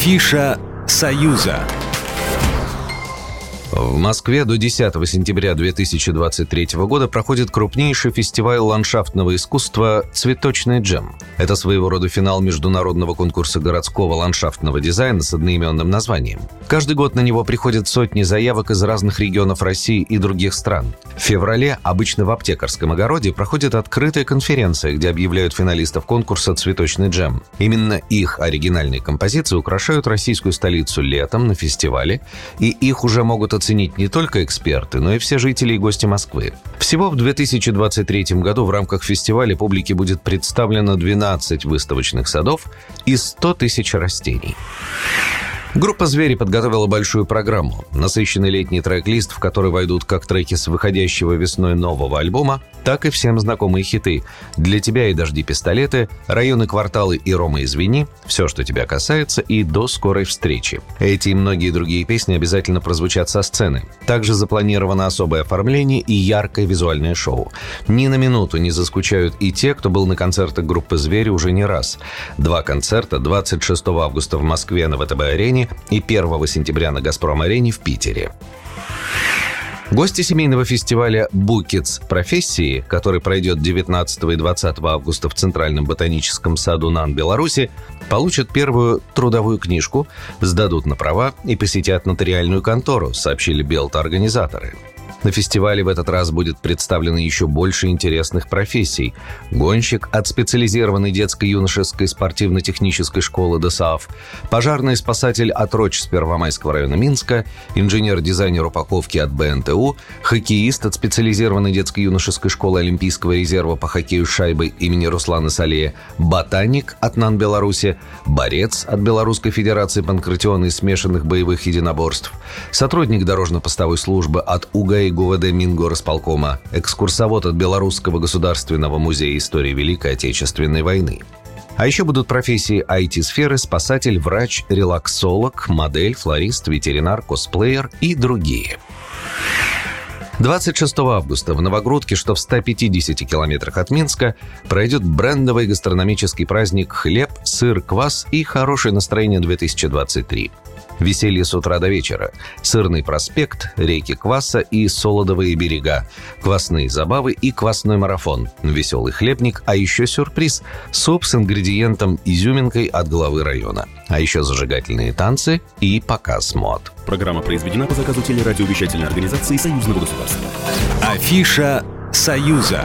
Афиша «Союза». В Москве до 10 сентября 2023 года проходит крупнейший фестиваль ландшафтного искусства «Цветочный джем». Это своего рода финал международного конкурса городского ландшафтного дизайна с одноименным названием. Каждый год на него приходят сотни заявок из разных регионов России и других стран. В феврале обычно в аптекарском огороде проходит открытая конференция, где объявляют финалистов конкурса «Цветочный джем». Именно их оригинальные композиции украшают российскую столицу летом на фестивале, и их уже могут оценить не только эксперты, но и все жители и гости Москвы. Всего в 2023 году в рамках фестиваля публике будет представлено 12 выставочных садов и 100 тысяч растений. Группа «Звери» подготовила большую программу. Насыщенный летний трек-лист, в который войдут как треки с выходящего весной нового альбома, так и всем знакомые хиты «Для тебя и дожди пистолеты», «Районы кварталы» и «Рома извини», «Все, что тебя касается» и «До скорой встречи». Эти и многие другие песни обязательно прозвучат со сцены. Также запланировано особое оформление и яркое визуальное шоу. Ни на минуту не заскучают и те, кто был на концертах группы «Звери» уже не раз. Два концерта 26 августа в Москве на ВТБ-арене и 1 сентября на «Газпром-арене» в Питере. Гости семейного фестиваля «Букетс профессии», который пройдет 19 и 20 августа в Центральном ботаническом саду НАН Беларуси, получат первую трудовую книжку, сдадут на права и посетят нотариальную контору, сообщили Белта-организаторы. На фестивале в этот раз будет представлено еще больше интересных профессий. Гонщик от специализированной детско-юношеской спортивно-технической школы ДСАФ, пожарный спасатель от РОЧ с Первомайского района Минска, инженер-дизайнер упаковки от БНТУ, хоккеист от специализированной детско-юношеской школы Олимпийского резерва по хоккею с шайбой имени Руслана Салея, ботаник от НАН Беларуси, борец от Белорусской Федерации панкратиона и смешанных боевых единоборств, сотрудник дорожно-постовой службы от УГАИ ГУВД Мингорасполкома, экскурсовод от Белорусского государственного музея истории Великой Отечественной войны. А еще будут профессии IT-сферы, спасатель, врач, релаксолог, модель, флорист, ветеринар, косплеер и другие. 26 августа в Новогрудке, что в 150 километрах от Минска, пройдет брендовый гастрономический праздник «Хлеб, сыр, квас и хорошее настроение 2023». Веселье с утра до вечера. Сырный проспект, реки Кваса и Солодовые берега. Квасные забавы и квасной марафон. Веселый хлебник, а еще сюрприз. Суп с ингредиентом изюминкой от главы района. А еще зажигательные танцы и показ мод. Программа произведена по заказу телерадиовещательной организации Союзного государства. Афиша «Союза».